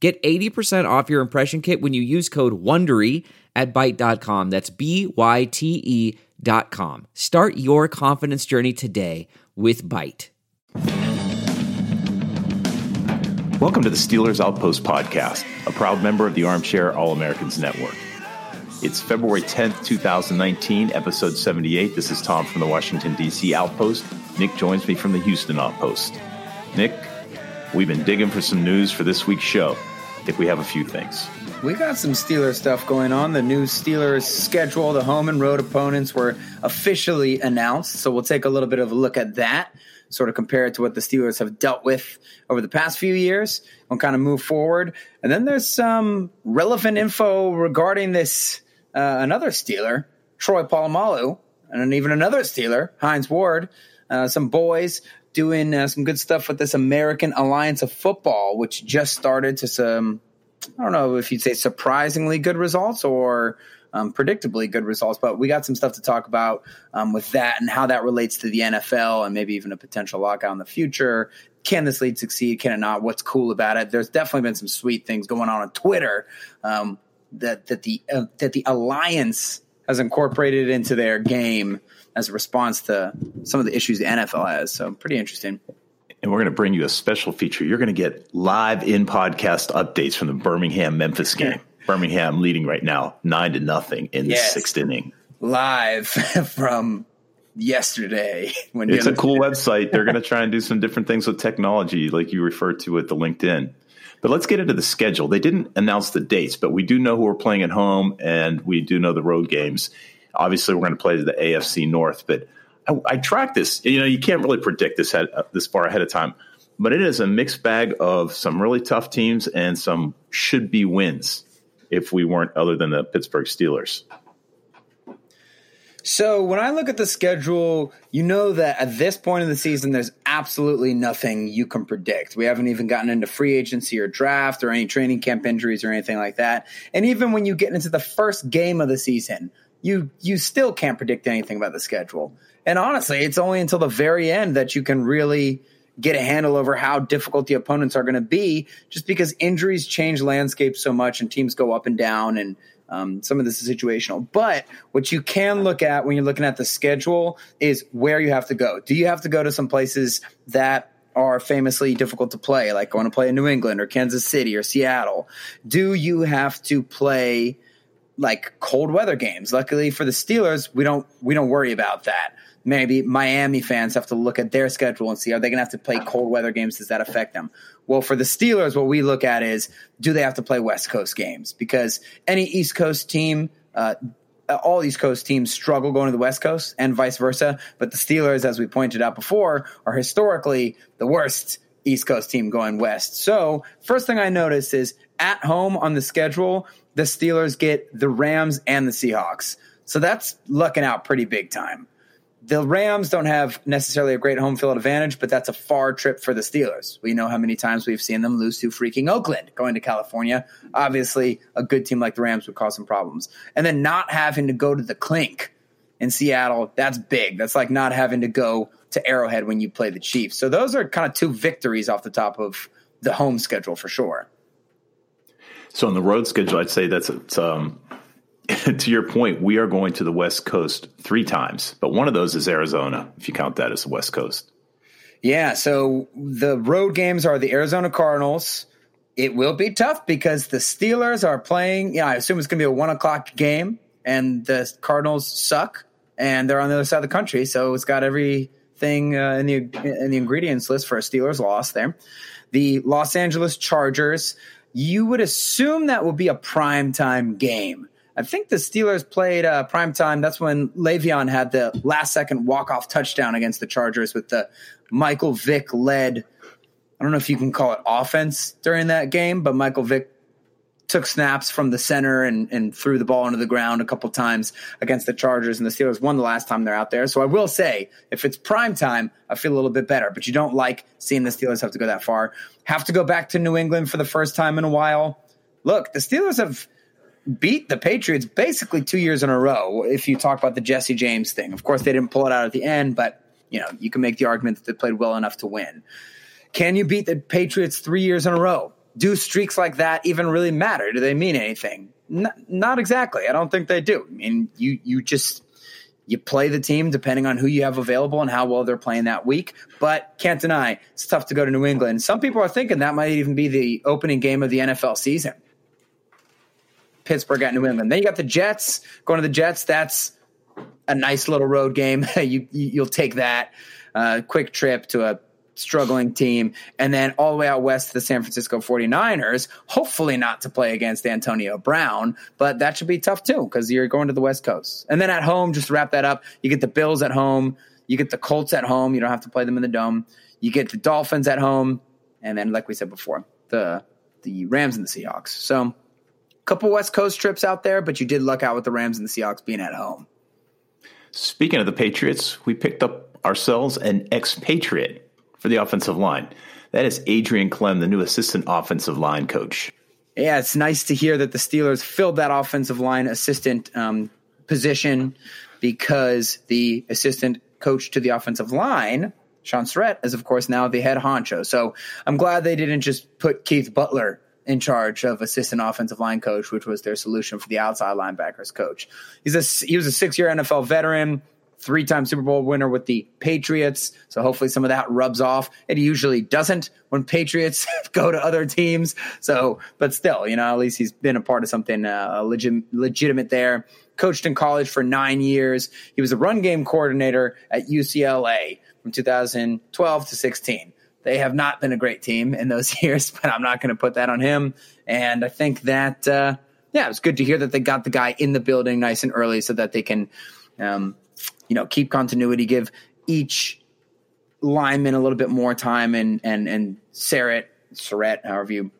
Get 80% off your impression kit when you use code WONDERY at Byte.com. That's B-Y-T-E dot com. Start your confidence journey today with Byte. Welcome to the Steelers Outpost Podcast, a proud member of the Armchair All-Americans Network. It's February 10th, 2019, episode 78. This is Tom from the Washington, D.C. Outpost. Nick joins me from the Houston Outpost. Nick, we've been digging for some news for this week's show. Think we have a few things. We got some Steelers stuff going on. The new Steelers schedule, the home and road opponents were officially announced. So we'll take a little bit of a look at that, sort of compare it to what the Steelers have dealt with over the past few years and kind of move forward. And then there's some relevant info regarding this uh, another Steeler, Troy Polamalu, and even another Steeler, Hines Ward, uh, some boys doing uh, some good stuff with this American Alliance of Football, which just started to some I don't know if you'd say surprisingly good results or um, predictably good results, but we got some stuff to talk about um, with that and how that relates to the NFL and maybe even a potential lockout in the future. Can this league succeed? Can it not? What's cool about it? There's definitely been some sweet things going on on Twitter um, that that the uh, that the alliance has incorporated into their game as a response to some of the issues the NFL has. So pretty interesting and we're going to bring you a special feature. You're going to get live in podcast updates from the Birmingham Memphis game. Birmingham leading right now, nine to nothing in the sixth inning. Live from yesterday. When it's a cool website. They're going to try and do some different things with technology, like you referred to at the LinkedIn. But let's get into the schedule. They didn't announce the dates, but we do know who we're playing at home, and we do know the road games. Obviously, we're going to play the AFC North, but I, I track this. You know, you can't really predict this head, uh, this far ahead of time, but it is a mixed bag of some really tough teams and some should be wins if we weren't other than the Pittsburgh Steelers. So when I look at the schedule, you know that at this point in the season, there's absolutely nothing you can predict. We haven't even gotten into free agency or draft or any training camp injuries or anything like that. And even when you get into the first game of the season, you you still can't predict anything about the schedule. And honestly, it's only until the very end that you can really get a handle over how difficult the opponents are going to be, just because injuries change landscapes so much and teams go up and down, and um, some of this is situational. But what you can look at when you're looking at the schedule is where you have to go. Do you have to go to some places that are famously difficult to play, like going to play in New England or Kansas City or Seattle? Do you have to play like cold weather games? Luckily for the Steelers, we don't we don't worry about that maybe Miami fans have to look at their schedule and see are they going to have to play cold weather games? Does that affect them? Well, for the Steelers, what we look at is do they have to play West Coast games? Because any East Coast team, uh, all East Coast teams struggle going to the West Coast and vice versa. But the Steelers, as we pointed out before, are historically the worst East Coast team going west. So, first thing I noticed is at home on the schedule, the Steelers get the Rams and the Seahawks. So that's looking out pretty big time the Rams don't have necessarily a great home field advantage, but that's a far trip for the Steelers. We know how many times we've seen them lose to freaking Oakland going to California. Obviously, a good team like the Rams would cause some problems. And then not having to go to the clink in Seattle, that's big. That's like not having to go to Arrowhead when you play the Chiefs. So those are kind of two victories off the top of the home schedule for sure. So on the road schedule, I'd say that's it's, um, to your point, we are going to the West Coast three times, but one of those is Arizona, if you count that as the West Coast. Yeah. So the road games are the Arizona Cardinals. It will be tough because the Steelers are playing. Yeah, I assume it's going to be a one o'clock game, and the Cardinals suck, and they're on the other side of the country. So it's got everything uh, in the in the ingredients list for a Steelers loss there. The Los Angeles Chargers. You would assume that would be a prime time game I think the Steelers played uh, prime time. That's when Le'Veon had the last second walk off touchdown against the Chargers with the Michael Vick led I don't know if you can call it offense during that game, but Michael Vick took snaps from the center and, and threw the ball into the ground a couple times against the Chargers, and the Steelers won the last time they're out there. So I will say, if it's prime time, I feel a little bit better. But you don't like seeing the Steelers have to go that far. Have to go back to New England for the first time in a while. Look, the Steelers have beat the Patriots basically two years in a row. If you talk about the Jesse James thing, of course they didn't pull it out at the end, but you know you can make the argument that they played well enough to win. Can you beat the Patriots three years in a row? do streaks like that even really matter? Do they mean anything? N- not exactly. I don't think they do. I mean, you you just you play the team depending on who you have available and how well they're playing that week. But can't deny it's tough to go to New England. Some people are thinking that might even be the opening game of the NFL season. Pittsburgh at New England. Then you got the Jets going to the Jets. That's a nice little road game. you, you will take that. Uh, quick trip to a struggling team, and then all the way out west to the San Francisco 49ers, hopefully not to play against Antonio Brown, but that should be tough too because you're going to the West Coast. And then at home, just wrap that up, you get the Bills at home, you get the Colts at home, you don't have to play them in the dome, you get the Dolphins at home, and then, like we said before, the the Rams and the Seahawks. So, a couple West Coast trips out there, but you did luck out with the Rams and the Seahawks being at home. Speaking of the Patriots, we picked up ourselves an expatriate for the offensive line. That is Adrian Klemm, the new assistant offensive line coach. Yeah, it's nice to hear that the Steelers filled that offensive line assistant um, position because the assistant coach to the offensive line, Shaun Sarrett, is of course now the head honcho. So I'm glad they didn't just put Keith Butler in charge of assistant offensive line coach, which was their solution for the outside linebackers coach. He's a he was a six year NFL veteran three time Super Bowl winner with the Patriots. So hopefully some of that rubs off. It usually doesn't when Patriots go to other teams. So, but still, you know, at least he's been a part of something uh, legit, legitimate there. Coached in college for nine years. He was a run game coordinator at UCLA from 2012 to 16. They have not been a great team in those years, but I'm not going to put that on him. And I think that, uh, yeah, it was good to hear that they got the guy in the building nice and early so that they can um, you know, keep continuity, give each lineman a little bit more time and and and Sarrett, Surratt, however you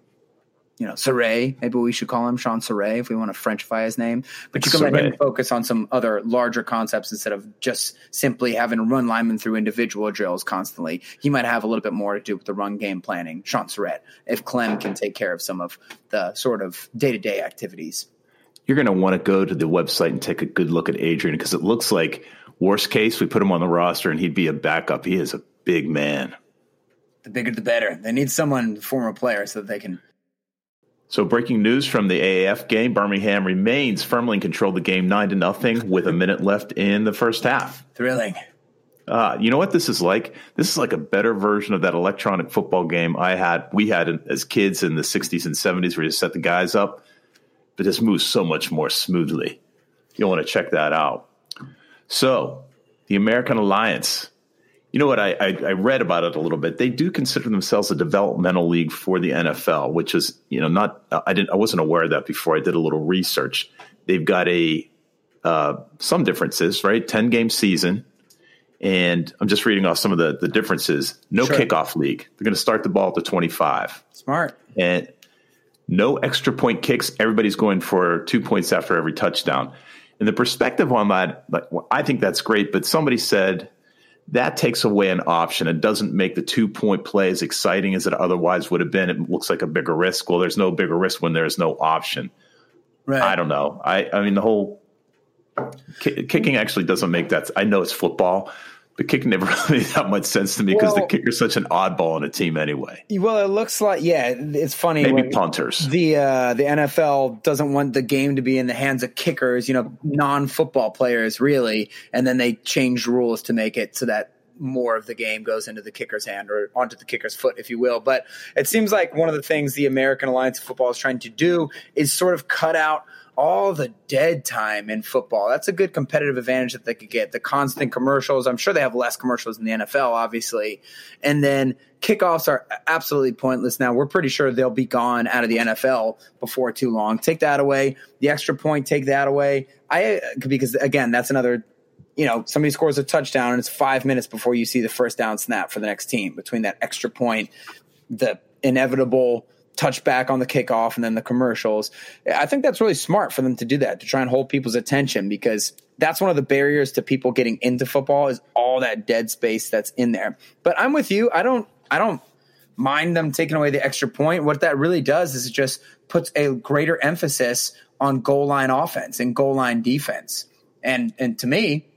you know, Saray, maybe we should call him Shaun Saray if we want to Frenchify his name. But you can Saray. let him focus on some other larger concepts instead of just simply having to run linemen through individual drills constantly. He might have a little bit more to do with the run game planning, Shaun Sarrett, if Klemm can take care of some of the sort of day to day activities. You're going to want to go to the website and take a good look at Adrian because it looks like Worst case, we put him on the roster and he'd be a backup. He is a big man. The bigger the better. They need someone, former player, so that they can. So, breaking news from the AAF game: Birmingham remains firmly in control of the game, nine to nothing, with a minute left in the first half. Thrilling. Uh, you know what this is like? This is like a better version of that electronic football game I had. We had as kids in the '60s and '70s, where you set the guys up, but this moves so much more smoothly. You'll want to check that out. So, the American Alliance. You know what? I, I, I, read about it a little bit. They do consider themselves a developmental league for the NFL, which is you know not. I didn't. I wasn't aware of that before. I did a little research. They've got a uh, some differences, right? Ten game season, and I'm just reading off some of the the differences. No sure. kickoff league. They're going to start the ball at the 25. Smart. And no extra point kicks. Everybody's going for two points after every touchdown. And the perspective on that, like, I think that's great. But somebody said that takes away an option. It doesn't make the two point play as exciting as it otherwise would have been. It looks like a bigger risk. Well, there's no bigger risk when there's no option. Right. I don't know. I, I mean, the whole kicking actually doesn't make that. I know it's football, the kick never made that much sense to me because well, the kicker's such an oddball in a team anyway. Well, it looks like yeah, it's funny. Maybe punters. The uh, the NFL doesn't want the game to be in the hands of kickers, you know, non football players really, and then they change rules to make it so that more of the game goes into the kicker's hand or onto the kicker's foot, if you will. But it seems like one of the things the American Alliance of Football is trying to do is sort of cut out all the dead time in football. That's a good competitive advantage that they could get. The constant commercials. I'm sure they have less commercials in the NFL, obviously. And then kickoffs are absolutely pointless now. We're pretty sure they'll be gone out of the NFL before too long. Take that away. The extra point, take that away. I because again, that's another you know, somebody scores a touchdown and it's five minutes before you see the first down snap for the next team. Between that extra point, the inevitable touchback on the kickoff and then the commercials. I think that's really smart for them to do that to try and hold people's attention because that's one of the barriers to people getting into football is all that dead space that's in there. But I'm with you. I don't I don't mind them taking away the extra point. What that really does is it just puts a greater emphasis on goal line offense and goal line defense. And and to me,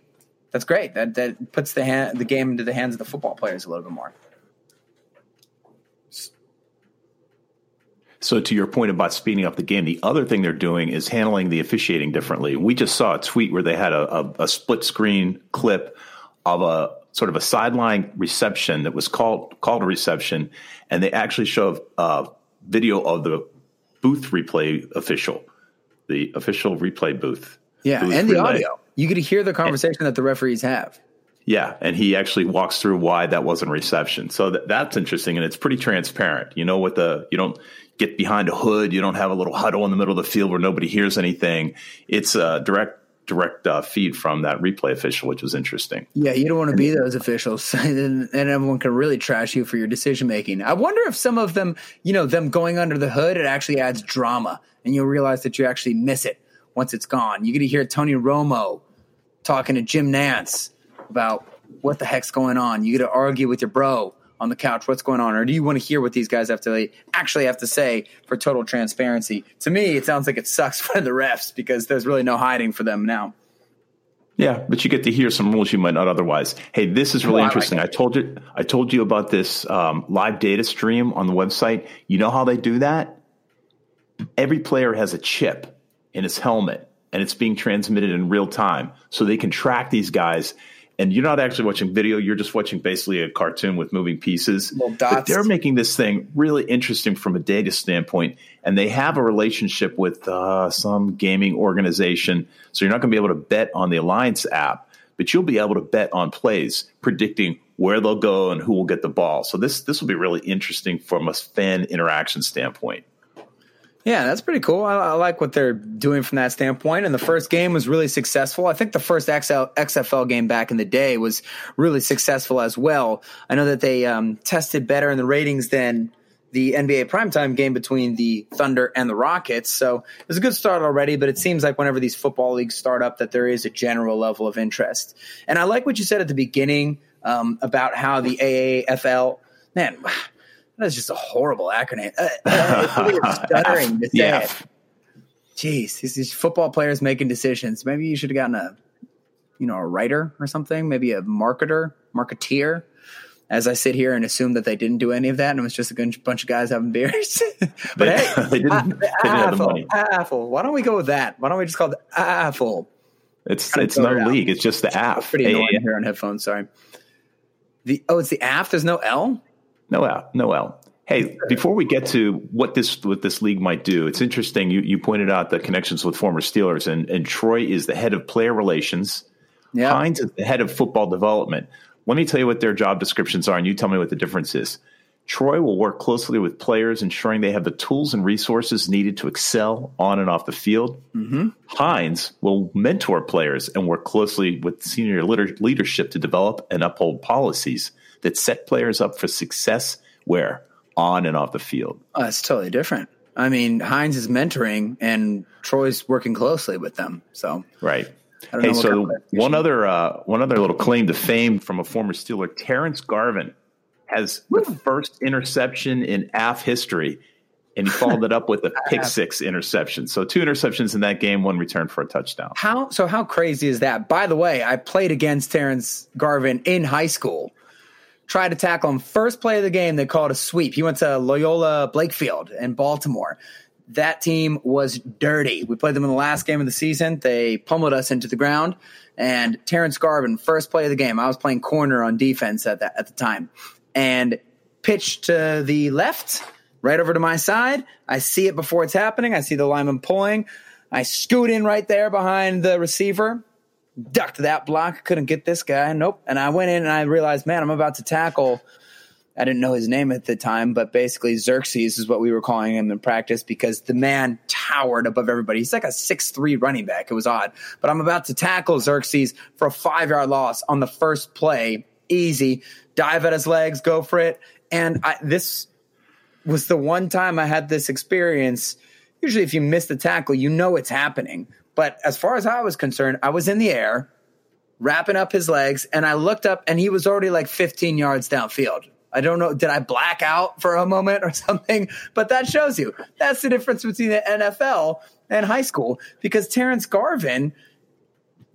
that's great. That that puts the hand, the game into the hands of the football players a little bit more. So, to your point about speeding up the game, the other thing they're doing is handling the officiating differently. We just saw a tweet where they had a, a, a split screen clip of a sort of a sideline reception that was called called a reception, and they actually showed a video of the booth replay official, the official replay booth. Yeah, booth and the audio. You to hear the conversation and, that the referees have. Yeah, and he actually walks through why that wasn't reception. So th- that's interesting, and it's pretty transparent. You know what the you don't get behind a hood. You don't have a little huddle in the middle of the field where nobody hears anything. It's a direct direct uh, feed from that replay official, which was interesting. Yeah, you don't want to be those officials, and, and everyone can really trash you for your decision making. I wonder if some of them, you know, them going under the hood, it actually adds drama, and you'll realize that you actually miss it once it's gone. You get to hear Tony Romo talking to Jim Nantz about what the heck's going on. You get to argue with your bro on the couch what's going on or do you want to hear what these guys have to actually have to say for total transparency to me it sounds like it sucks for the refs because there's really no hiding for them now yeah, but you get to hear some rules you might not otherwise. Hey, this is really Oh, I interesting. like I told you, I told you about this um, live data stream on the website. You know how they do that? Every player has a chip in his helmet, and it's being transmitted in real time, so they can track these guys. And you're not actually watching video; you're just watching basically a cartoon with moving pieces. Little But they're making this thing really interesting from a data standpoint, and they have a relationship with uh, some gaming organization. So you're not going to be able to bet on the Alliance app, but you'll be able to bet on plays, predicting where they'll go and who will get the ball. So this this will be really interesting from a fan interaction standpoint. Yeah, that's pretty cool. I, I, like what they're doing from that standpoint. And the first game was really successful. I think the first XL, XFL game back in the day was really successful as well. I know that they um, tested better in the ratings than the NBA primetime game between the Thunder and the Rockets. So it was a good start already, but it seems like whenever these football leagues start up, that there is a general level of interest. And I like what you said at the beginning um, about how the AAFL, man, that's just a horrible acronym. Uh, uh, stuttering to say Yeah. it. Jeez, these, these football players making decisions. Maybe you should have gotten a, you know, a writer or something. Maybe a marketer, marketeer. As I sit here and assume that they didn't do any of that, and it was just a good bunch of guys having beers. but They- hey, they didn't- ah, they didn't have the money. AFL. Why don't we go with that? Why don't we just call it AFL? It's it's no it league. It's just the app. Pretty annoying here on headphones. Sorry. The oh, it's the AF. There's no L. No Noel. Hey, before we get to what this what this league might do, it's interesting. You you pointed out the connections with former Steelers, and and Troy is the head of player relations. Yeah. Hines is the head of football development. Let me tell you what their job descriptions are, and you tell me what the difference is. Troy will work closely with players, ensuring they have the tools and resources needed to excel on and off the field. Mm-hmm. Hines will mentor players and work closely with senior leader- leadership to develop and uphold policies that set players up for success where on and off the field. Oh, that's totally different. I mean, Hines is mentoring, and Troy's working closely with them. So Right. Hey, so one other uh, one other little claim to fame from a former Steeler, Terrence Garvin, has the first interception in AF history, and he followed it up with a pick six interception. So two interceptions in that game, one return for a touchdown. how so? How crazy is that? By the way, I played against Terrence Garvin in high school. Tried to tackle him first play of the game. They called a sweep. He went to Loyola Blakefield in Baltimore. That team was dirty. We played them in the last game of the season. They pummeled us into the ground. And Terrence Garvin, first play of the game, I was playing corner on defense at that at the time, and pitched to the left, right over to my side. I see it before it's happening. I see the lineman pulling. I scoot in right there behind the receiver, ducked that block, couldn't get this guy. Nope. And I went in and I realized, man, I'm about to tackle. I didn't know his name at the time, but basically Xerxes is what we were calling him in practice because the man towered above everybody. He's like a six-three running back. It was odd. But I'm about to tackle Xerxes for a five yard loss on the first play. Easy. Dive at his legs, go for it. And I, this was the one time I had this experience. Usually, if you miss the tackle, you know it's happening. But as far as I was concerned, I was in the air, wrapping up his legs, and I looked up and he was already like 15 yards downfield. I don't know, did I black out for a moment or something? But that shows you that's the difference between the NFL and high school because Terrence Garvin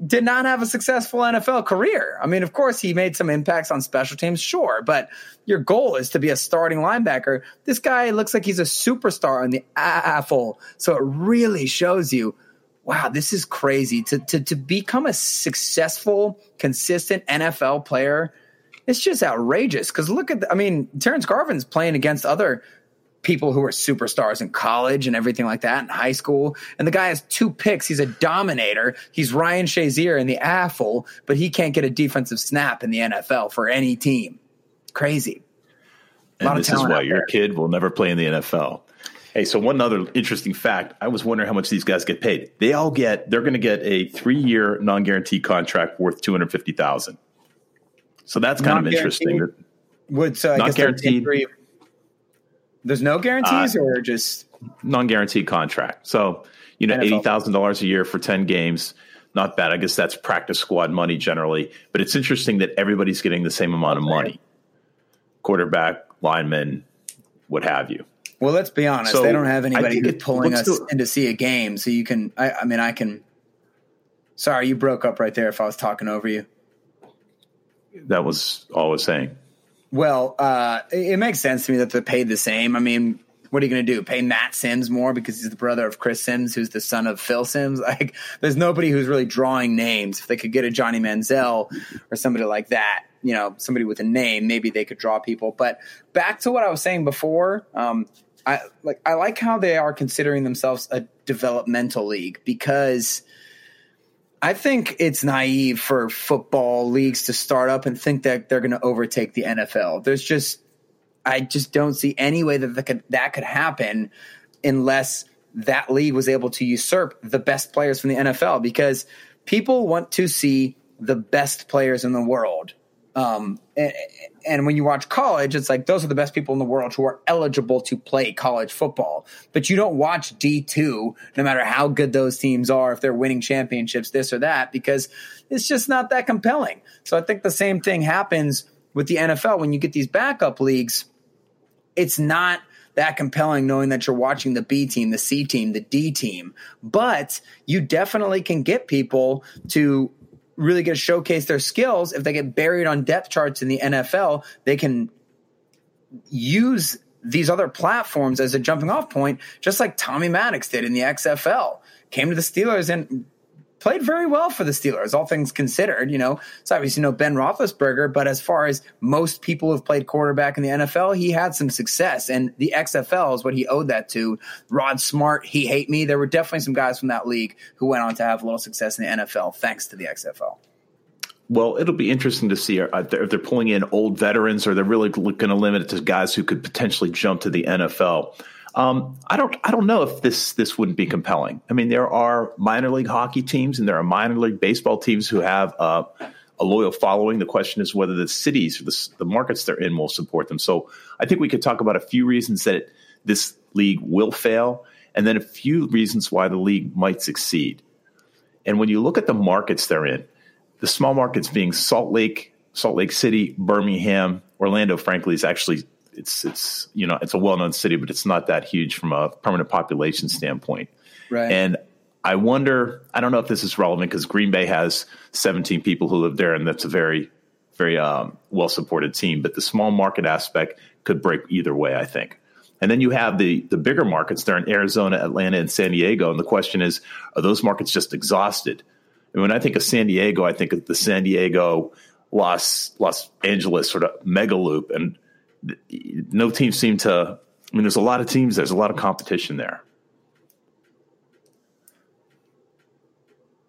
did not have a successful NFL career. I mean, of course, he made some impacts on special teams, sure, but your goal is to be a starting linebacker. This guy looks like he's a superstar on the AFL. So it really shows you wow, this is crazy. To, to, to become a successful, consistent NFL player, it's just outrageous. Because look at, the, I mean, Terrence Garvin's playing against other people who are superstars in college and everything like that in high school. And the guy has two picks. He's a dominator. He's Ryan Shazier in the AFL, but he can't get a defensive snap in the NFL for any team. Crazy. And this is why your kid will never play in the NFL. Hey, so one other interesting fact, I was wondering how much these guys get paid. They all get they're going to get a 3-year non-guaranteed contract worth 250,000. So that's kind of interesting. Would so I not guaranteed. Three, there's no guarantees uh, or just non-guaranteed contract. So, you know, $80,000 a year for 10 games not bad. I guess that's practice squad money generally, but it's interesting that everybody's getting the same amount of money. Quarterback, lineman, what have you. Well, let's be honest. So they don't have anybody who's pulling us do, in to see a game. So you can, I, I, mean, I can. Sorry, you broke up right there. If I was talking over you, that was all I was saying. Well, uh, it, it makes sense to me that they're paid the same. I mean, what are you going to do? Pay Matt Simms more because he's the brother of Chris Simms, who's the son of Phil Simms? Like, there's nobody who's really drawing names. If they could get a Johnny Manziel or somebody like that, you know, somebody with a name, maybe they could draw people. But back to what I was saying before, um, I like I like how they are considering themselves a developmental league because I think it's naive for football leagues to start up and think that they're going to overtake the NFL. There's just I just don't see any way that that could, that could happen unless that league was able to usurp the best players from the NFL because people want to see the best players in the world. Um, and, and, when you watch college, it's like those are the best people in the world who are eligible to play college football. But you don't watch D2, no matter how good those teams are, if they're winning championships, this or that, because it's just not that compelling. So I think the same thing happens with the NFL when you get these backup leagues. It's not that compelling knowing that you're watching the B team, the C team, the D team. But you definitely can get people to really get to showcase their skills. If they get buried on depth charts in the NFL, they can use these other platforms as a jumping off point, just like Tommy Maddox did in the XFL. Came to the Steelers and played very well for the Steelers, all things considered. You know, it's obviously no Ben Roethlisberger, but as far as most people who've played quarterback in the NFL, he had some success, and the XFL is what he owed that to. Rod Smart, he hate me. There were definitely some guys from that league who went on to have a little success in the NFL thanks to the XFL. Well, it'll be interesting to see uh, if they're pulling in old veterans or they're really going to limit it to guys who could potentially jump to the NFL. Um, I don't I don't know if this this wouldn't be compelling. I mean, there are minor league hockey teams and there are minor league baseball teams who have uh, a loyal following. The question is whether the cities the, the, markets they're in will support them. So I think we could talk about a few reasons that it, this league will fail, and then a few reasons why the league might succeed. And when you look at the markets they're in, the small markets being Salt Lake, Salt Lake City, Birmingham, Orlando, frankly, is actually it's it's you know it's a well known city, but it's not that huge from a permanent population standpoint. Right. And I wonder. I don't know if this is relevant because Green Bay has 17 people who live there, and that's a very very um, well supported team. But the small market aspect could break either way. I think. And then you have the the bigger markets there in Arizona, Atlanta, and San Diego. And the question is, are those markets just exhausted? And when I think of San Diego, I think of the San Diego Los Los Angeles sort of mega loop, and no team seem to. I mean, there's a lot of teams. There's a lot of competition there.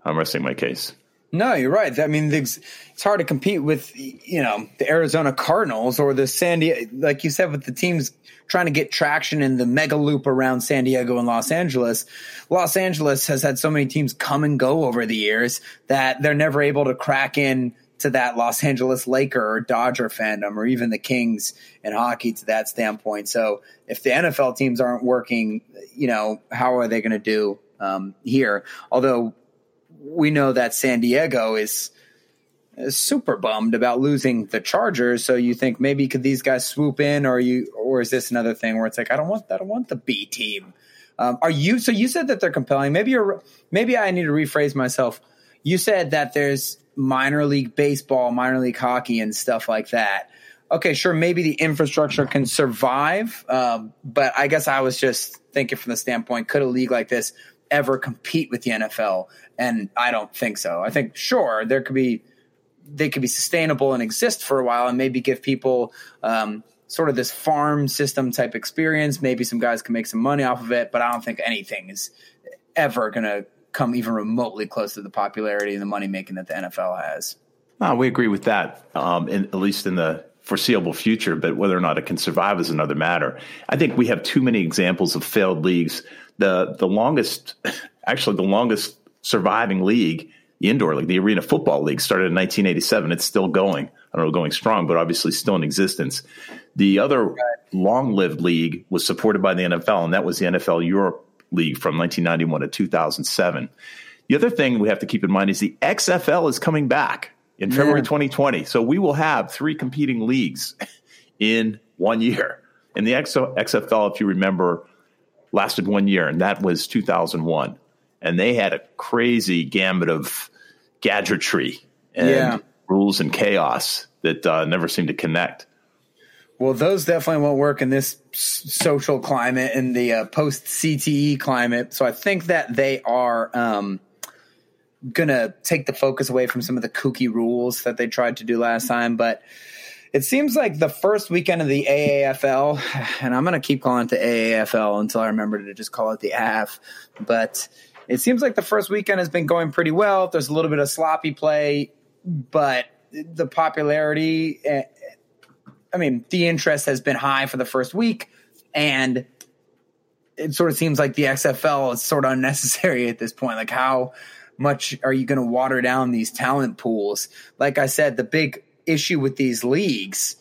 I'm resting my case. No, you're right. I mean, it's hard to compete with you know the Arizona Cardinals or the San Diego, like you said, with the teams trying to get traction in the mega loop around San Diego and Los Angeles. Los Angeles has had so many teams come and go over the years that they're never able to crack in to that Los Angeles Laker or Dodger fandom, or even the Kings in hockey to that standpoint. So if the NFL teams aren't working, you know, how are they going to do um, here? Although we know that San Diego is, super bummed about losing the Chargers. So you think maybe could these guys swoop in, or you, or is this another thing where it's like I don't want, I don't want the B team. Um, are you? So you said that they're compelling. Maybe you're. Maybe I need to rephrase myself. You said that there's minor league baseball, minor league hockey, and stuff like that. Okay, sure, maybe the infrastructure can survive, um, but I guess I was just thinking from the standpoint: could a league like this ever compete with the NFL? And I don't think so. I think sure there could be they could be sustainable and exist for a while, and maybe give people. Um, sort of this farm system type experience. Maybe some guys can make some money off of it, but I don't think anything is ever going to come even remotely close to the popularity and the money making that the NFL has. No, we agree with that, um, in, at least in the foreseeable future. But whether or not it can survive is another matter. I think we have too many examples of failed leagues. The the longest, actually, the longest surviving league, the indoor league, the Arena Football League, started in 1987. It's still going. I don't know, going strong, but obviously still in existence. The other long-lived league was supported by the NFL, and that was the NFL Europe league from 1991 to 2007. The other thing we have to keep in mind is the XFL is coming back in February 2020. So we will have three competing leagues in one year. And the XFL, if you remember, lasted one year, and that was 2001. And they had a crazy gambit of gadgetry and yeah. rules and chaos that uh, never seemed to connect. Well, those definitely won't work in this social climate in the uh, post CTE climate. So I think that they are um, going to take the focus away from some of the kooky rules that they tried to do last time. But it seems like the first weekend of the AAFL, and I'm going to keep calling it the AAFL until I remember to just call it the AF. But it seems like the first weekend has been going pretty well. There's a little bit of sloppy play, but the popularity eh, I mean, the interest has been high for the first week, and it sort of seems like the XFL is sort of unnecessary at this point. Like, how much are you going to water down these talent pools? Like I said, the big issue with these leagues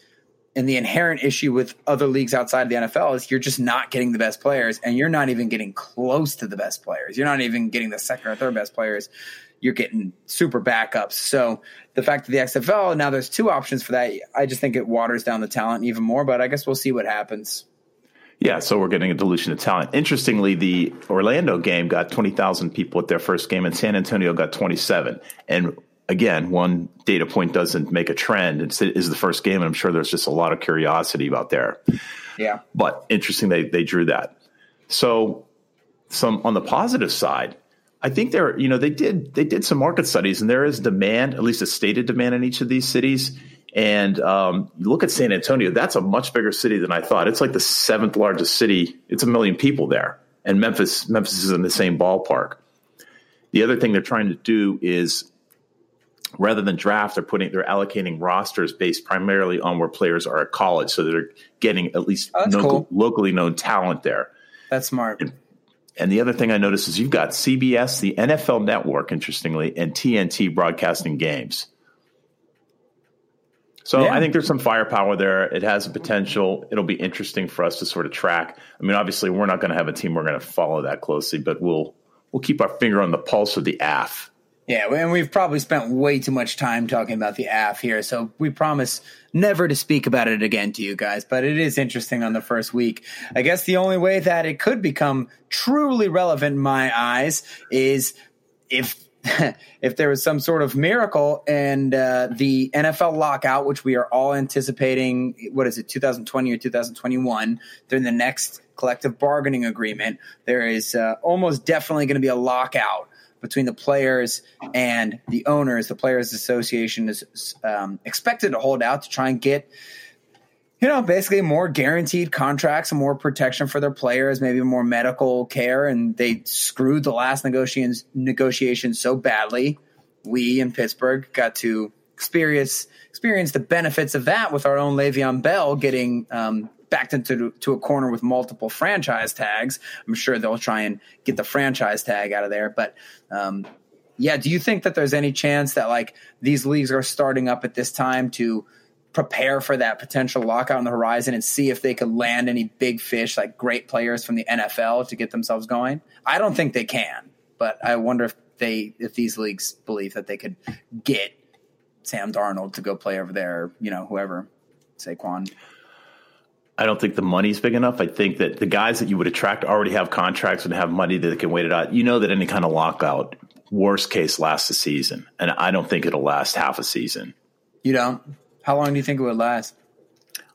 and the inherent issue with other leagues outside of the NFL is you're just not getting the best players, and you're not even getting close to the best players. You're not even getting the second or third best players you're getting super backups. So the fact that the XFL now there's two options for that, I just think it waters down the talent even more. But I guess we'll see what happens. Yeah, so we're getting a dilution of talent. Interestingly, the Orlando game got 20,000 people at their first game, and San Antonio got 27. And again, one data point doesn't make a trend. It's, it is the first game, and I'm sure there's just a lot of curiosity about there. Yeah. But interesting they, they drew that. So, some on the positive side, I think there, you know, they did they did some market studies, and there is demand, at least a stated demand in each of these cities. And um, look at San Antonio; that's a much bigger city than I thought. It's like the seventh largest city. It's a million people there, and Memphis Memphis is in the same ballpark. The other thing they're trying to do is rather than draft, they're putting they're allocating rosters based primarily on where players are at college, so they're getting at least oh, cool. locally known talent there. That's smart. And and the other thing I noticed is you've got CBS, the NFL Network, interestingly, and TNT broadcasting games. So yeah. I think there's some firepower there. It has a potential. It'll be interesting for us to sort of track. I mean, obviously, we're not going to have a team we're going to follow that closely, but we'll we'll keep our finger on the pulse of the AF. Yeah, and we've probably spent way too much time talking about the AF here, so we promise never to speak about it again to you guys. But it is interesting on the first week. I guess the only way that it could become truly relevant in my eyes is if if there was some sort of miracle and uh, the NFL lockout, which we are all anticipating, what is it, 2020 or 2021, during the next collective bargaining agreement, there is uh, almost definitely going to be a lockout between the players and the owners. The Players Association is um, expected to hold out to try and get, you know, basically more guaranteed contracts and more protection for their players, maybe more medical care. And they screwed the last negotiations negotiation so badly. We in Pittsburgh got to experience experience the benefits of that with our own Le'Veon Bell getting um, backed into to a corner with multiple franchise tags. I'm sure they'll try and get the franchise tag out of there, but um, Yeah. Do you think that there's any chance that like these leagues are starting up at this time to prepare for that potential lockout on the horizon and see if they could land any big fish like great players from the NFL to get themselves going? I don't think they can, but I wonder if they if these leagues believe that they could get Sam Darnold to go play over there, you know, whoever, Saquon. I don't think the money's big enough. I think that the guys that you would attract already have contracts and have money that they can wait it out. You know that any kind of lockout, worst case, lasts a season, and I don't think it'll last half a season. You don't. How long do you think it would last?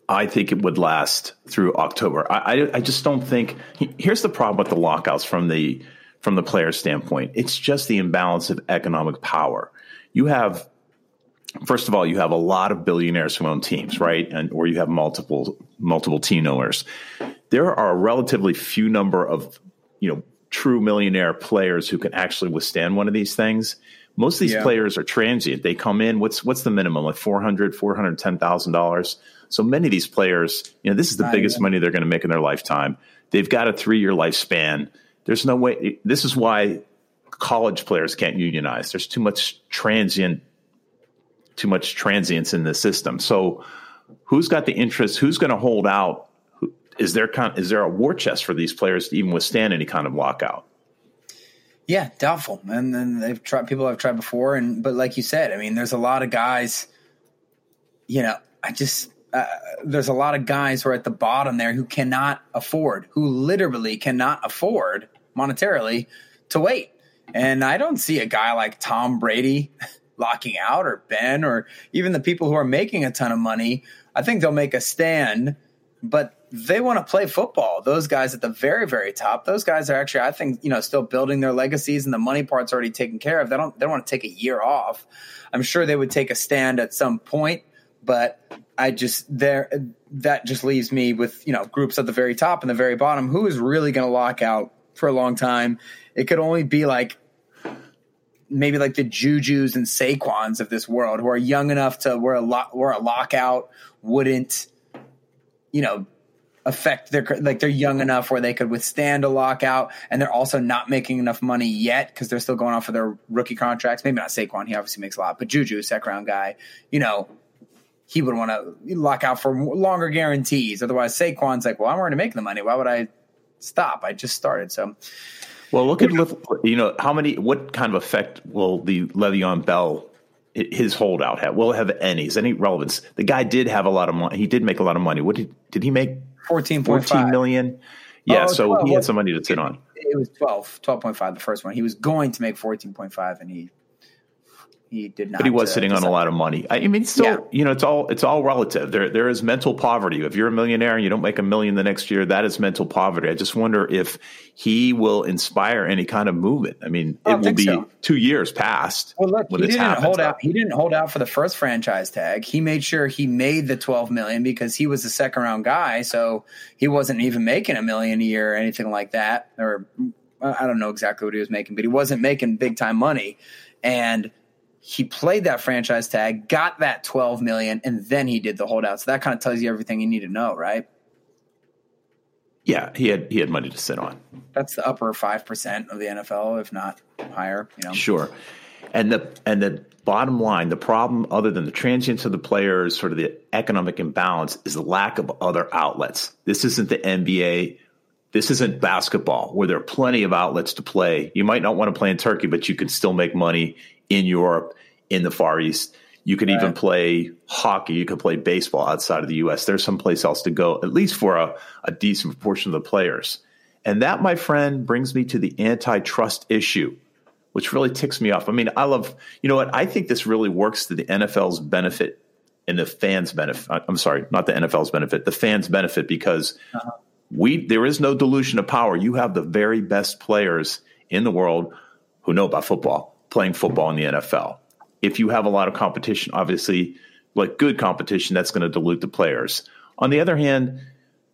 I think it would last through October. I, I, I just don't think. Here's the problem with the lockouts from the from the player standpoint. It's just the imbalance of economic power. You have first of all, you have a lot of billionaires who own teams, right? And or you have multiple multiple team owners. There are a relatively few number of you know true millionaire players who can actually withstand one of these things. Most of these yeah. players are transient. They come in. What's what's the minimum? Like four hundred, four hundred ten thousand dollars. So many of these players, you know, this is the biggest money they're going to make in their lifetime. They've got a three year lifespan. There's no way. This is why college players can't unionize. There's too much transient too much transience in the system. So who's got the interest? Who's going to hold out? Is there is there a war chest for these players to even withstand any kind of lockout? Yeah, doubtful. And then they've tried. People have tried before, and but like you said, I mean, there's a lot of guys. You know, I just uh, there's a lot of guys who are at the bottom there who cannot afford, who literally cannot afford monetarily to wait. And I don't see a guy like Tom Brady locking out or Ben or even the people who are making a ton of money, I think they'll make a stand, but they want to play football. Those guys at the very, very top, those guys are actually, I think, you know, still building their legacies and the money part's already taken care of. They don't, they don't want to take a year off. I'm sure they would take a stand at some point, but I just there that just leaves me with you know groups at the very top and the very bottom. Who is really going to lock out for a long time? It could only be like maybe like the Juju's and Saquons of this world who are young enough to where a lock, where a lockout wouldn't, you know, affect their like they're young enough where they could withstand a lockout and they're also not making enough money yet because they're still going off of their rookie contracts. Maybe not Saquon, he obviously makes a lot, but Juju, second round guy, you know, he would want to lock out for longer guarantees. Otherwise, Saquon's like, well, I'm already making the money. Why would I stop? I just started. So well, look at you know how many what kind of effect will the Le'Veon Bell his holdout have? Will it have any? Is any relevance? The guy did have a lot of money. He did make a lot of money. What did did he make? 14, 14 million. Yeah, oh, so 12, he had some money to sit on. It was 12, 12.5 the first one. He was going to make 14.5 and he he did not. But he was uh, sitting on a lot of money. I mean, still, yeah. you know, it's all it's all relative. There there is mental poverty. If you're a millionaire and you don't make a million the next year, that is mental poverty. I just wonder if he will inspire any kind of movement. I mean, I it will be so. two years past. Well, look, he didn't happened. hold out. He didn't hold out for the first franchise tag. He made sure he made the 12 million because he was a second round guy, so he wasn't even making a million a year or anything like that. Or I don't know exactly what he was making, but he wasn't making big time money, and he played that franchise tag, got that 12 million, and then he did the holdout. So that kind of tells you everything you need to know, right? Yeah, he had he had money to sit on. That's the upper five percent of the NFL, if not higher. You know, sure. And the and the bottom line, the problem, other than the transience of the players, sort of the economic imbalance, is the lack of other outlets. This isn't the NBA. This isn't basketball, where there are plenty of outlets to play. You might not want to play in Turkey, but you can still make money in Europe, in the Far East. You could right. even play hockey. You could play baseball outside of the U.S. There's someplace else to go, at least for a, a decent proportion of the players. And that, my friend, brings me to the antitrust issue, which really ticks me off. I mean, I love, you know what? I think this really works to the NFL's benefit and the fans' benefit. I'm sorry, not the NFL's benefit, the fans' benefit, because uh-huh. we there is no dilution of power. You have the very best players in the world who know about football playing football in the NFL. If you have a lot of competition, obviously, like good competition, that's going to dilute the players. On the other hand,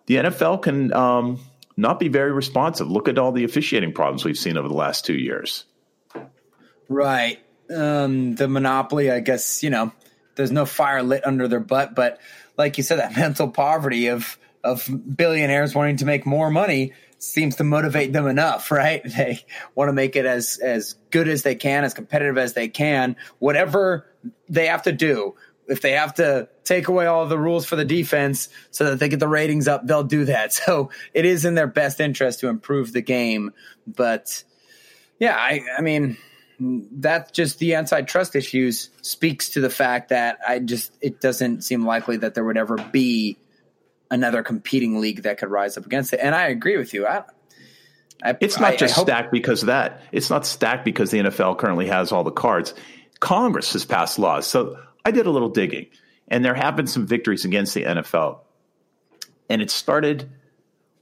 the NFL can um, not be very responsive. Look at all the officiating problems we've seen over the last two years. Right. Um, the monopoly, I guess, you know, there's no fire lit under their butt, but like you said, that mental poverty of of billionaires wanting to make more money seems to motivate them enough, right? They want to make it as as good as they can, as competitive as they can, whatever they have to do. If they have to take away all the rules for the defense so that they get the ratings up, they'll do that. So it is in their best interest to improve the game. But yeah, I, I mean, that just the antitrust issues speaks to the fact that I just it doesn't seem likely that there would ever be another competing league that could rise up against it. And I agree with you. I, I, it's not I, just stacked because of that. It's not stacked because the NFL currently has all the cards. Congress has passed laws. So I did a little digging, and there have been some victories against the NFL. And it started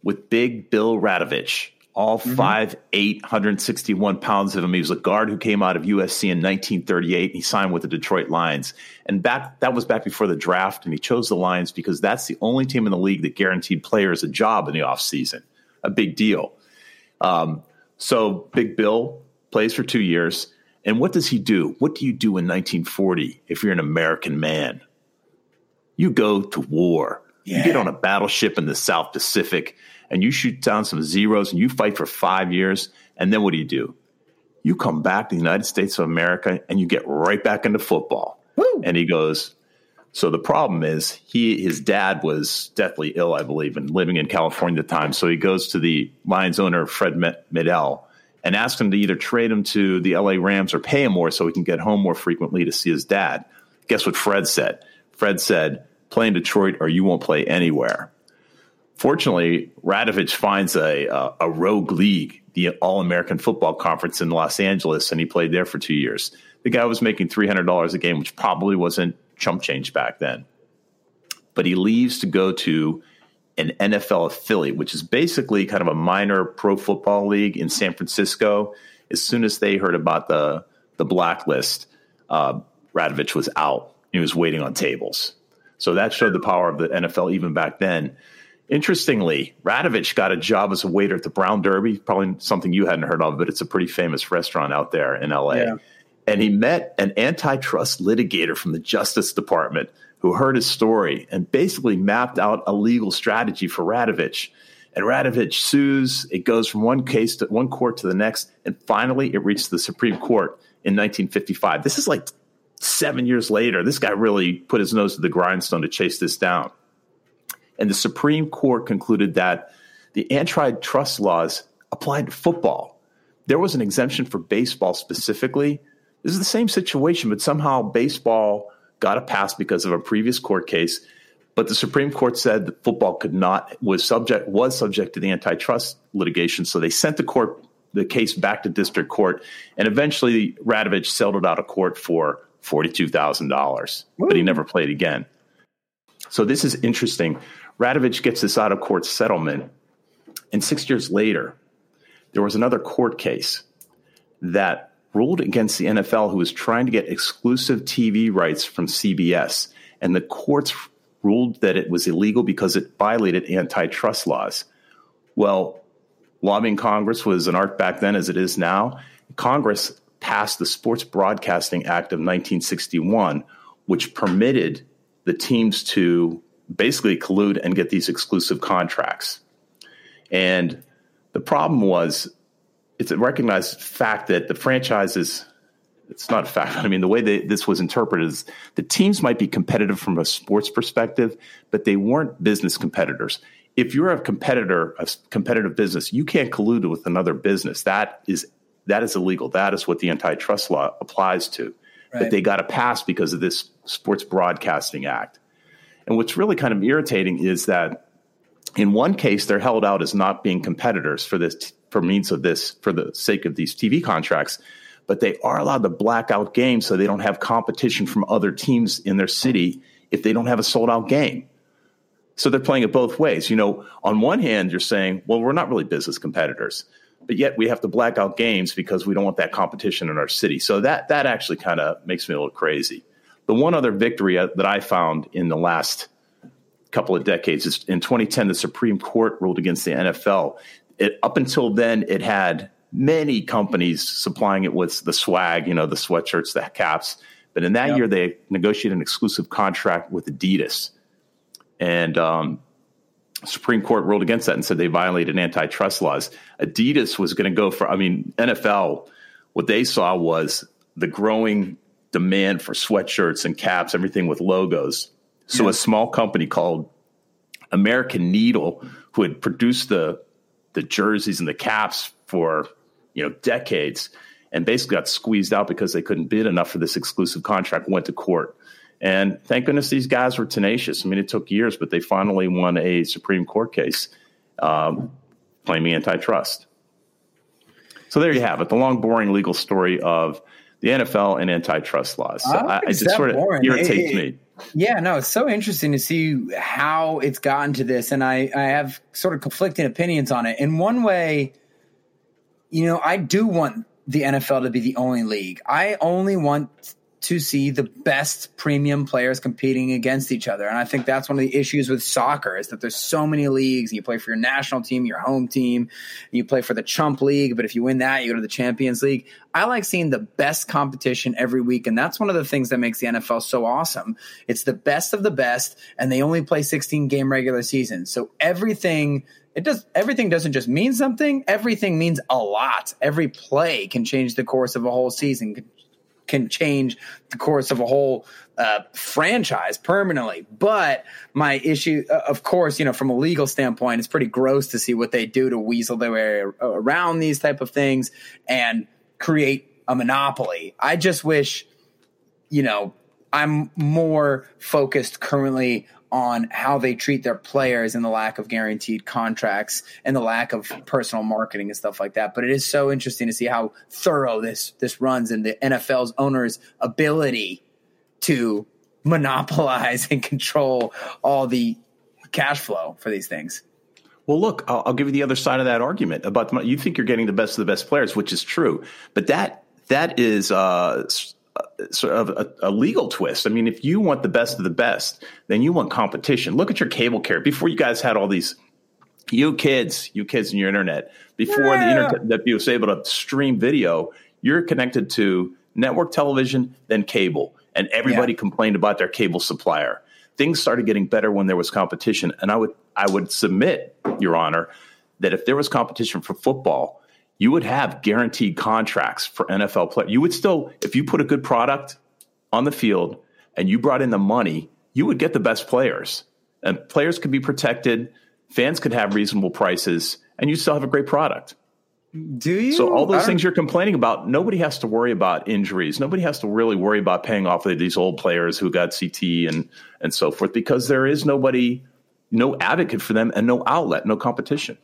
with Big Bill Radovich, all mm-hmm. five, 861 pounds of him. He was a guard who came out of USC in 1938. He signed with the Detroit Lions. And back that was back before the draft, and he chose the Lions because that's the only team in the league that guaranteed players a job in the offseason. A big deal. Um, so Big Bill plays for two years. And what does he do? What do you do in 1940 if you're an American man? You go to war. Yeah. You get on a battleship in the South Pacific and you shoot down some zeros and you fight for five years. And then what do you do? You come back to the United States of America and you get right back into football. Woo. And he goes, so the problem is he his dad was deathly ill, I believe, and living in California at the time. So he goes to the Lions owner Fred Mandel and asks him to either trade him to the LA Rams or pay him more so he can get home more frequently to see his dad. Guess what Fred said? Fred said, "Play in Detroit or you won't play anywhere." Fortunately, Radovich finds a, a, a rogue league, the All American Football Conference in Los Angeles, and he played there for two years. The guy was making $300 a game, which probably wasn't chump change back then. But he leaves to go to an NFL affiliate, which is basically kind of a minor pro football league in San Francisco. As soon as they heard about the the blacklist, uh, Radovich was out. He was waiting on tables. So that showed the power of the NFL even back then. Interestingly, Radovich got a job as a waiter at the Brown Derby, probably something you hadn't heard of, but it's a pretty famous restaurant out there in LA. Yeah. And he met an antitrust litigator from the Justice Department who heard his story and basically mapped out a legal strategy for Radovich. And Radovich sues. It goes from one case to one court to the next. And finally, it reached the Supreme Court in 1955. This is like seven years later. This guy really put his nose to the grindstone to chase this down. And the Supreme Court concluded that the antitrust laws applied to football. There was an exemption for baseball specifically. This is the same situation, but somehow baseball got a pass because of a previous court case. But the Supreme Court said that football could not was subject was subject to the antitrust litigation. So they sent the court the case back to district court, and eventually Radovich settled out of court for forty two thousand dollars. But he never played again. So this is interesting. Radovich gets this out of court settlement. And six years later, there was another court case that ruled against the NFL, who was trying to get exclusive TV rights from CBS. And the courts ruled that it was illegal because it violated antitrust laws. Well, lobbying Congress was an art back then as it is now. Congress passed the Sports Broadcasting Act of 1961, which permitted the teams to basically collude and get these exclusive contracts. And the problem was it's a recognized fact that the franchises it's not a fact. I mean, the way that this was interpreted is the teams might be competitive from a sports perspective, but they weren't business competitors. If you're a competitor, a competitive business, you can't collude with another business. That is that is illegal. That is what the antitrust law applies to. Right. But they got a pass because of this Sports Broadcasting Act. And what's really kind of irritating is that in one case, they're held out as not being competitors for this, for means of this, for the sake of these TV contracts, but they are allowed to black out games so they don't have competition from other teams in their city if they don't have a sold out game. So they're playing it both ways. You know, on one hand, you're saying, well, we're not really business competitors, but yet we have to black out games because we don't want that competition in our city. So that that actually kind of makes me a little crazy. The one other victory uh, that I found in the last couple of decades is in 2010, the Supreme Court ruled against the NFL. It, up until then, it had many companies supplying it with the swag, you know, the sweatshirts, the caps. But in that yep. year, they negotiated an exclusive contract with Adidas. And um, Supreme Court ruled against that and said they violated antitrust laws. Adidas was going to go for, I mean, NFL, what they saw was the growing demand for sweatshirts and caps, everything with logos. So yeah. a small company called American Needle, who had produced the the jerseys and the caps for you know decades, and basically got squeezed out because they couldn't bid enough for this exclusive contract, went to court. And thank goodness these guys were tenacious. I mean, it took years, but they finally won a Supreme Court case um, claiming antitrust. So there you have it, the long, boring legal story of the NFL and antitrust laws. So I, I, it just sort of boring. irritates it, it, me. Yeah, no, it's so interesting to see how it's gotten to this, and I, I have sort of conflicting opinions on it. In one way, you know, I do want the NFL to be the only league. I only want to see the best premium players competing against each other. And I think that's one of the issues with soccer is that there's so many leagues you play for your national team, your home team, you play for the chump league, but if you win that, you go to the Champions League. I like seeing the best competition every week and that's one of the things that makes the NFL so awesome. It's the best of the best and they only play 16 game regular season. So everything it does everything doesn't just mean something everything means a lot every play can change the course of a whole season can change the course of a whole uh, franchise permanently. But my issue, uh, of course, you know, from a legal standpoint, it's pretty gross to see what they do to weasel their way around these type of things and create a monopoly. I just wish, you know, I'm more focused currently on how they treat their players and the lack of guaranteed contracts and the lack of personal marketing and stuff like that. But it is so interesting to see how thorough this this runs and the NFL's owners' ability to monopolize and control all the cash flow for these things. Well, look, I'll, I'll, give you the other side of that argument about the, you think you're getting the best of the best players, which is true, but that that is uh, sort of a, a, legal twist. I mean, if you want the best of the best, then you want competition. Look at your cable care. Before you guys had all these, you kids, you kids in your internet, before yeah. the internet that you was able to stream video, you're connected to network television, then cable, and everybody yeah. complained about their cable supplier. Things started getting better when there was competition, and I would I would submit, Your Honor, that if there was competition for football you would have guaranteed contracts for NFL players. You would still, if you put a good product on the field and you brought in the money, you would get the best players. And players could be protected, fans could have reasonable prices, and you still have a great product. Do you? So all those things you're complaining about, nobody has to worry about injuries. Nobody has to really worry about paying off these old players who got CT and and so forth because there is nobody, no advocate for them and no outlet, no competition.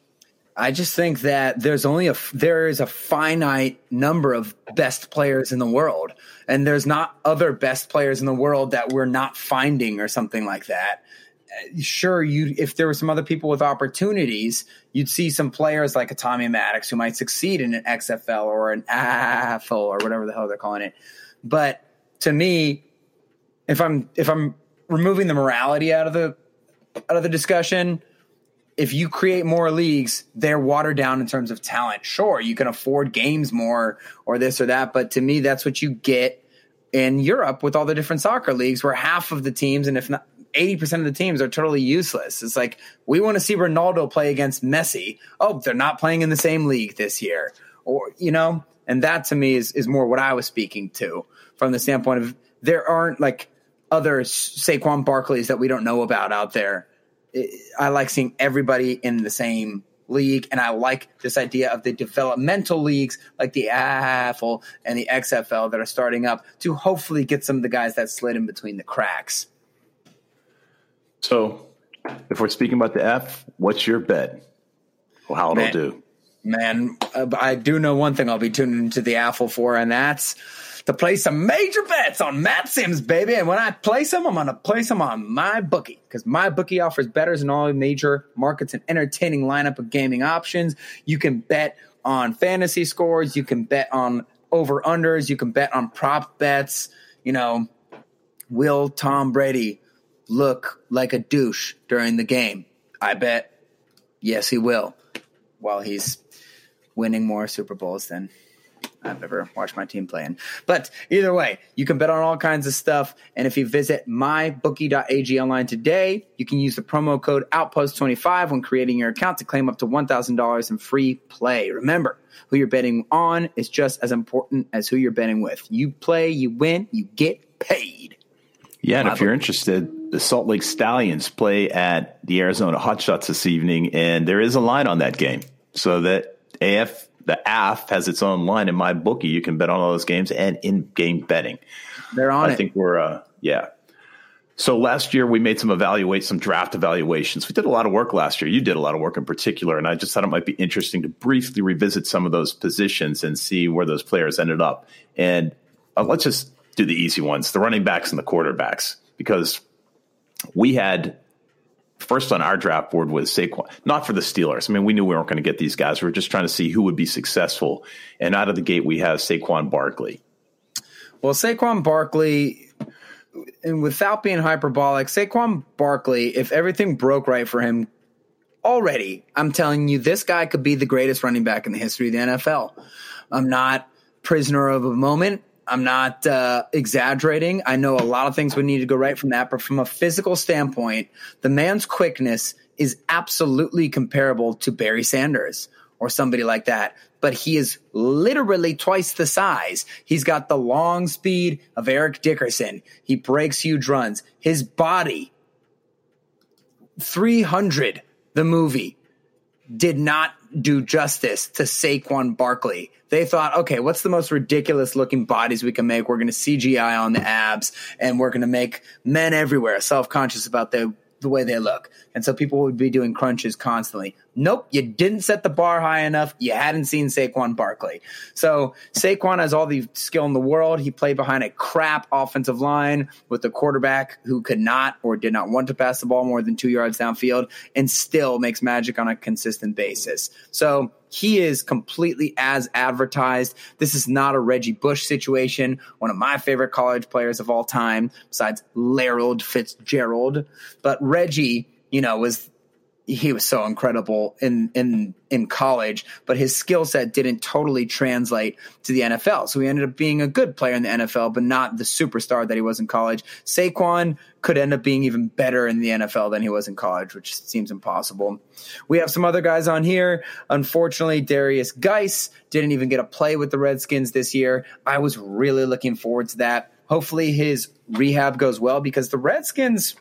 I just think that there's only a there is a finite number of best players in the world, and there's not other best players in the world that we're not finding or something like that. Eh, sure, you if there were some other people with opportunities, you'd see some players like a Tommy Maddox who might succeed in an XFL or an AFL or whatever the hell they're calling it. But to me, if I'm if I'm removing the morality out of the out of the discussion, if you create more leagues, they're watered down in terms of talent. Sure, you can afford games more or this or that, but to me, that's what you get in Europe with all the different soccer leagues, where half of the teams, and if not 80% of the teams, are totally useless. It's like, we want to see Ronaldo play against Messi. Oh, they're not playing in the same league this year. Or, you know, and that to me is, is more what I was speaking to from the standpoint of there aren't like other Saquon Barkleys that we don't know about out there I like seeing everybody in the same league, and I like this idea of the developmental leagues like the AFL and the XFL that are starting up to hopefully get some of the guys that slid in between the cracks. So, if we're speaking about the F, what's your bet? Well, how it'll do? Man, uh, I do know one thing I'll be tuning into the AFL for, and that's to play some major bets on Matt Simms, baby. And when I place them, I'm going to place them on my bookie because my bookie offers betters in all major markets and entertaining lineup of gaming options. You can bet on fantasy scores. You can bet on over unders. You can bet on prop bets. You know, will Tom Brady look like a douche during the game? I bet yes, he will. While he's winning more Super Bowls than I've never watched my team playing. But either way, you can bet on all kinds of stuff. And if you visit mybookie.ag online today, you can use the promo code Outpost25 when creating your account to claim up to $1,000 in free play. Remember, who you're betting on is just as important as who you're betting with. You play, you win, you get paid. Yeah, and if you're interested, the Salt Lake Stallions play at the Arizona Hotshots this evening, and there is a line on that game. So that AF the AF has its own line in my bookie. You can bet on all those games and in-game betting. They're on I it. think we're uh, yeah. So last year we made some evaluate some draft evaluations. We did a lot of work last year. You did a lot of work in particular, and I just thought it might be interesting to briefly revisit some of those positions and see where those players ended up. And uh, let's just do the easy ones: the running backs and the quarterbacks, because we had first on our draft board was Saquon, not for the Steelers. I mean, we knew we weren't going to get these guys. We were just trying to see who would be successful. And out of the gate, we have Saquon Barkley. Well, Saquon Barkley, and without being hyperbolic, Saquon Barkley, if everything broke right for him already, I'm telling you, this guy could be the greatest running back in the history of the NFL. I'm not prisoner of a moment. I'm not uh, exaggerating. I know a lot of things would need to go right from that, but from a physical standpoint, the man's quickness is absolutely comparable to Barry Sanders or somebody like that. But he is literally twice the size. He's got the long speed of Eric Dickerson. He breaks huge runs. His body, 300, the movie, did not do justice to Saquon Barkley. They thought, okay, what's the most ridiculous looking bodies we can make? We're going to CGI on the abs and we're going to make men everywhere self conscious about the, the way they look. And so people would be doing crunches constantly. Nope, you didn't set the bar high enough. You hadn't seen Saquon Barkley. So Saquon has all the skill in the world. He played behind a crap offensive line with a quarterback who could not or did not want to pass the ball more than two yards downfield and still makes magic on a consistent basis. So he is completely as advertised. This is not a Reggie Bush situation, one of my favorite college players of all time, besides Larry Fitzgerald. But Reggie, you know, was he was so incredible in in in college, but his skill set didn't totally translate to the NFL. So he ended up being a good player in the NFL, but not the superstar that he was in college. Saquon could end up being even better in the NFL than he was in college, which seems impossible. We have some other guys on here. Unfortunately, Darius Guice didn't even get a play with the Redskins this year. I was really looking forward to that. Hopefully his rehab goes well because the Redskins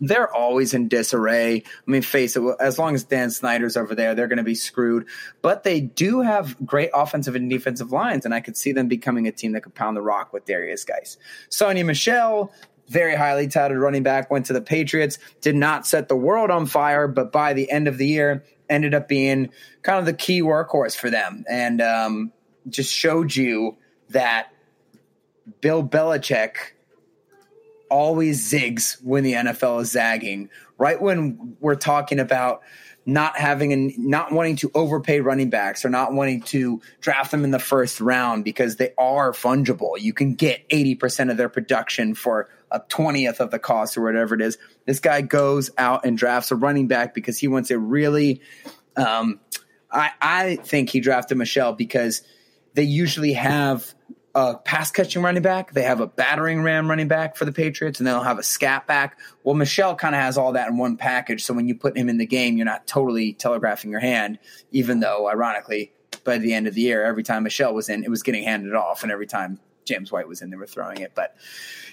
they're always in disarray. I mean, face it, as long as Dan Snyder's over there, they're going to be screwed. But they do have great offensive and defensive lines, and I could see them becoming a team that could pound the rock with Darius Guice. Sony Michel, very highly touted running back, went to the Patriots, did not set the world on fire, but by the end of the year, ended up being kind of the key workhorse for them and um, just showed you that Bill Belichick – always zigs when the NFL is zagging. Right when we're talking about not having and not wanting to overpay running backs or not wanting to draft them in the first round because they are fungible. You can get 80% of their production for a 20th of the cost or whatever it is. This guy goes out and drafts a running back because he wants a really um, I, I think he drafted Michel because they usually have a pass catching running back. They have a battering ram running back for the Patriots, and they'll have a scat back. Well, Michel kind of has all that in one package. So when you put him in the game, you're not totally telegraphing your hand, even though, ironically, by the end of the year, every time Michel was in, it was getting handed off, and every time James White was in, they were throwing it. But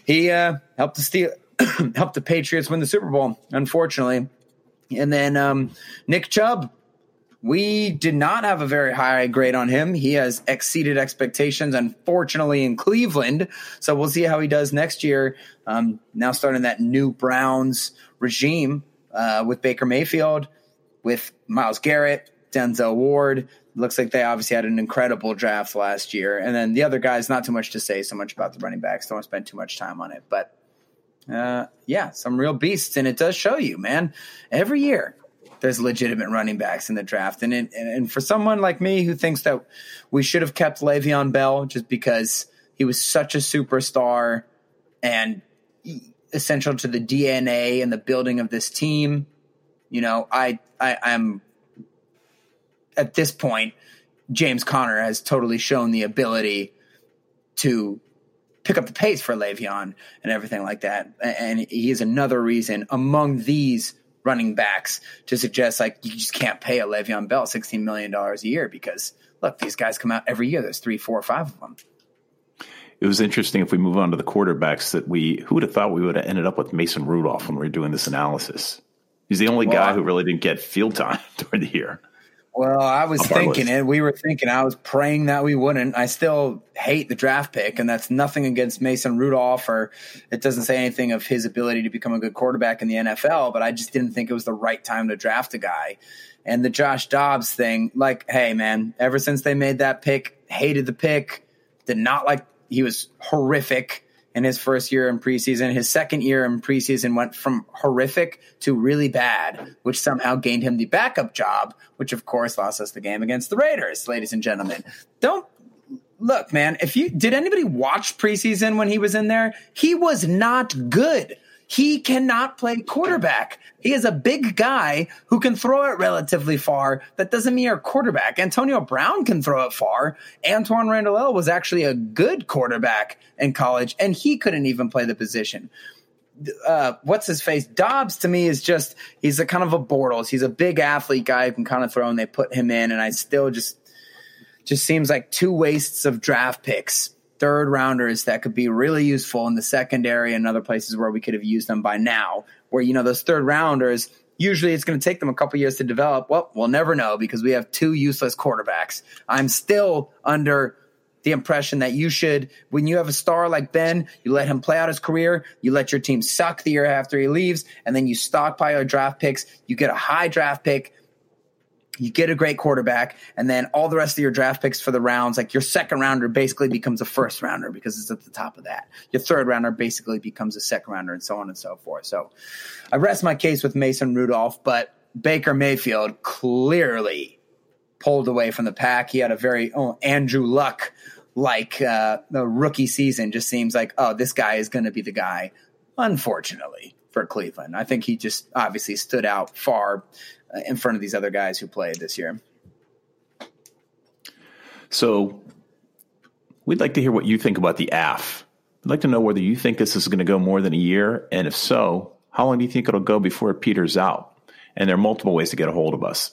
he uh, helped the steal, helped the Patriots win the Super Bowl, unfortunately. And then um, Nick Chubb we did not have a very high grade on him. He has exceeded expectations, unfortunately, in Cleveland. So we'll see how he does next year. Um, now starting that new Browns regime uh, with Baker Mayfield, with Myles Garrett, Denzel Ward. Looks like they obviously had an incredible draft last year. And then the other guys, not too much to say so much about the running backs. Don't spend too much time on it. But uh, yeah, some real beasts. And it does show you, man, every year there's legitimate running backs in the draft. And, it, and for someone like me who thinks that we should have kept Le'Veon Bell just because he was such a superstar and essential to the DNA and the building of this team, you know, I, I I'm at this point James Conner has totally shown the ability to pick up the pace for Le'Veon and everything like that. And he is another reason among these running backs to suggest like you just can't pay a Le'Veon Bell $16 million a year because look, these guys come out every year. There's three, four, five of them. It was interesting if we move on to the quarterbacks that we, who would have thought we would have ended up with Mason Rudolph when we were doing this analysis? He's the only well, guy who really didn't get field time during the year. Well, I was thinking it. We were thinking. I was praying that we wouldn't. I still hate the draft pick, and that's nothing against Mason Rudolph, or it doesn't say anything of his ability to become a good quarterback in the NFL. But I just didn't think it was the right time to draft a guy. And the Josh Dobbs thing, like, hey man, ever since they made that pick, hated the pick. Did not like. He was horrific in his first year in preseason. His second year in preseason went from horrific to really bad, which somehow gained him the backup job, which of course lost us the game against the Raiders, ladies and gentlemen. Don't look, man, if you did anybody watch preseason when he was in there? He was not good. He cannot play quarterback. He is a big guy who can throw it relatively far. That doesn't mean you're a quarterback. Antonio Brown can throw it far. Antwaan Randle was actually a good quarterback in college, and he couldn't even play the position. Uh, what's his face? Dobbs to me is just he's a kind of a Bortles. He's a big athlete guy who can kind of throw, and they put him in, and I still just just seems like two wastes of draft picks third rounders that could be really useful in the secondary and other places where we could have used them by now. Where, you know, those third rounders, usually it's going to take them a couple years to develop. Well, we'll never know because we have two useless quarterbacks. I'm still under the impression that you should, when you have a star like Ben, you let him play out his career, you let your team suck the year after he leaves, and then you stockpile your draft picks. You get a high draft pick you get a great quarterback, and then all the rest of your draft picks for the rounds, like your second rounder basically becomes a first rounder because it's at the top of that. Your third rounder basically becomes a second rounder, and so on and so forth. So I rest my case with Mason Rudolph, but Baker Mayfield clearly pulled away from the pack. He had a very oh, Andrew Luck like uh, the rookie season. Just seems like oh, this guy is going to be the guy. Unfortunately for Cleveland, I think he just obviously stood out far Uh, in front of these other guys who played this year. So we'd like to hear what you think about the AF. I'd like to know whether you think this is going to go more than a year, and if so, how long do you think it'll go before it peters out? And there are multiple ways to get a hold of us.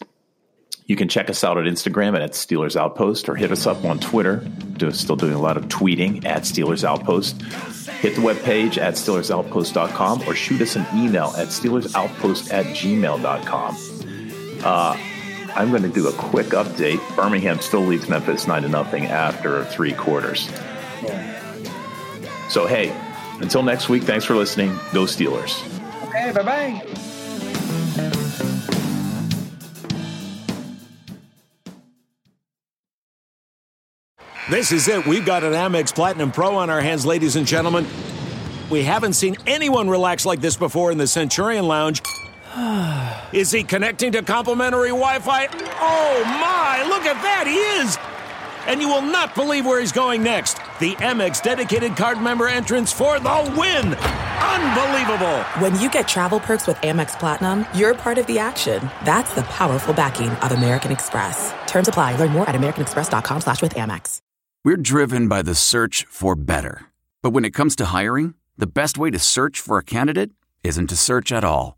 You can check us out at Instagram at Steelers Outpost or hit us up on Twitter. Do, still doing a lot of tweeting at Steelers Outpost. Hit the webpage at SteelersOutpost.com or shoot us an email at SteelersOutpost at gmail.com. Uh, I'm going to do a quick update. Birmingham still leads Memphis 9 to nothing after three quarters. So, hey, until next week, thanks for listening. Go Steelers. Okay, bye bye. This is it. We've got an Amex Platinum Pro on our hands, ladies and gentlemen. We haven't seen anyone relax like this before in the Centurion Lounge. Is he connecting to complimentary Wi Fi? Oh my, look at that, he is! And you will not believe where he's going next. The Amex dedicated card member entrance for the win! Unbelievable! When you get travel perks with Amex Platinum, you're part of the action. That's the powerful backing of American Express. Terms apply. Learn more at americanexpress.com slash with Amex. We're driven by the search for better. But when it comes to hiring, the best way to search for a candidate isn't to search at all.